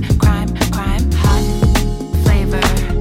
crime, crime, crime, hot flavor.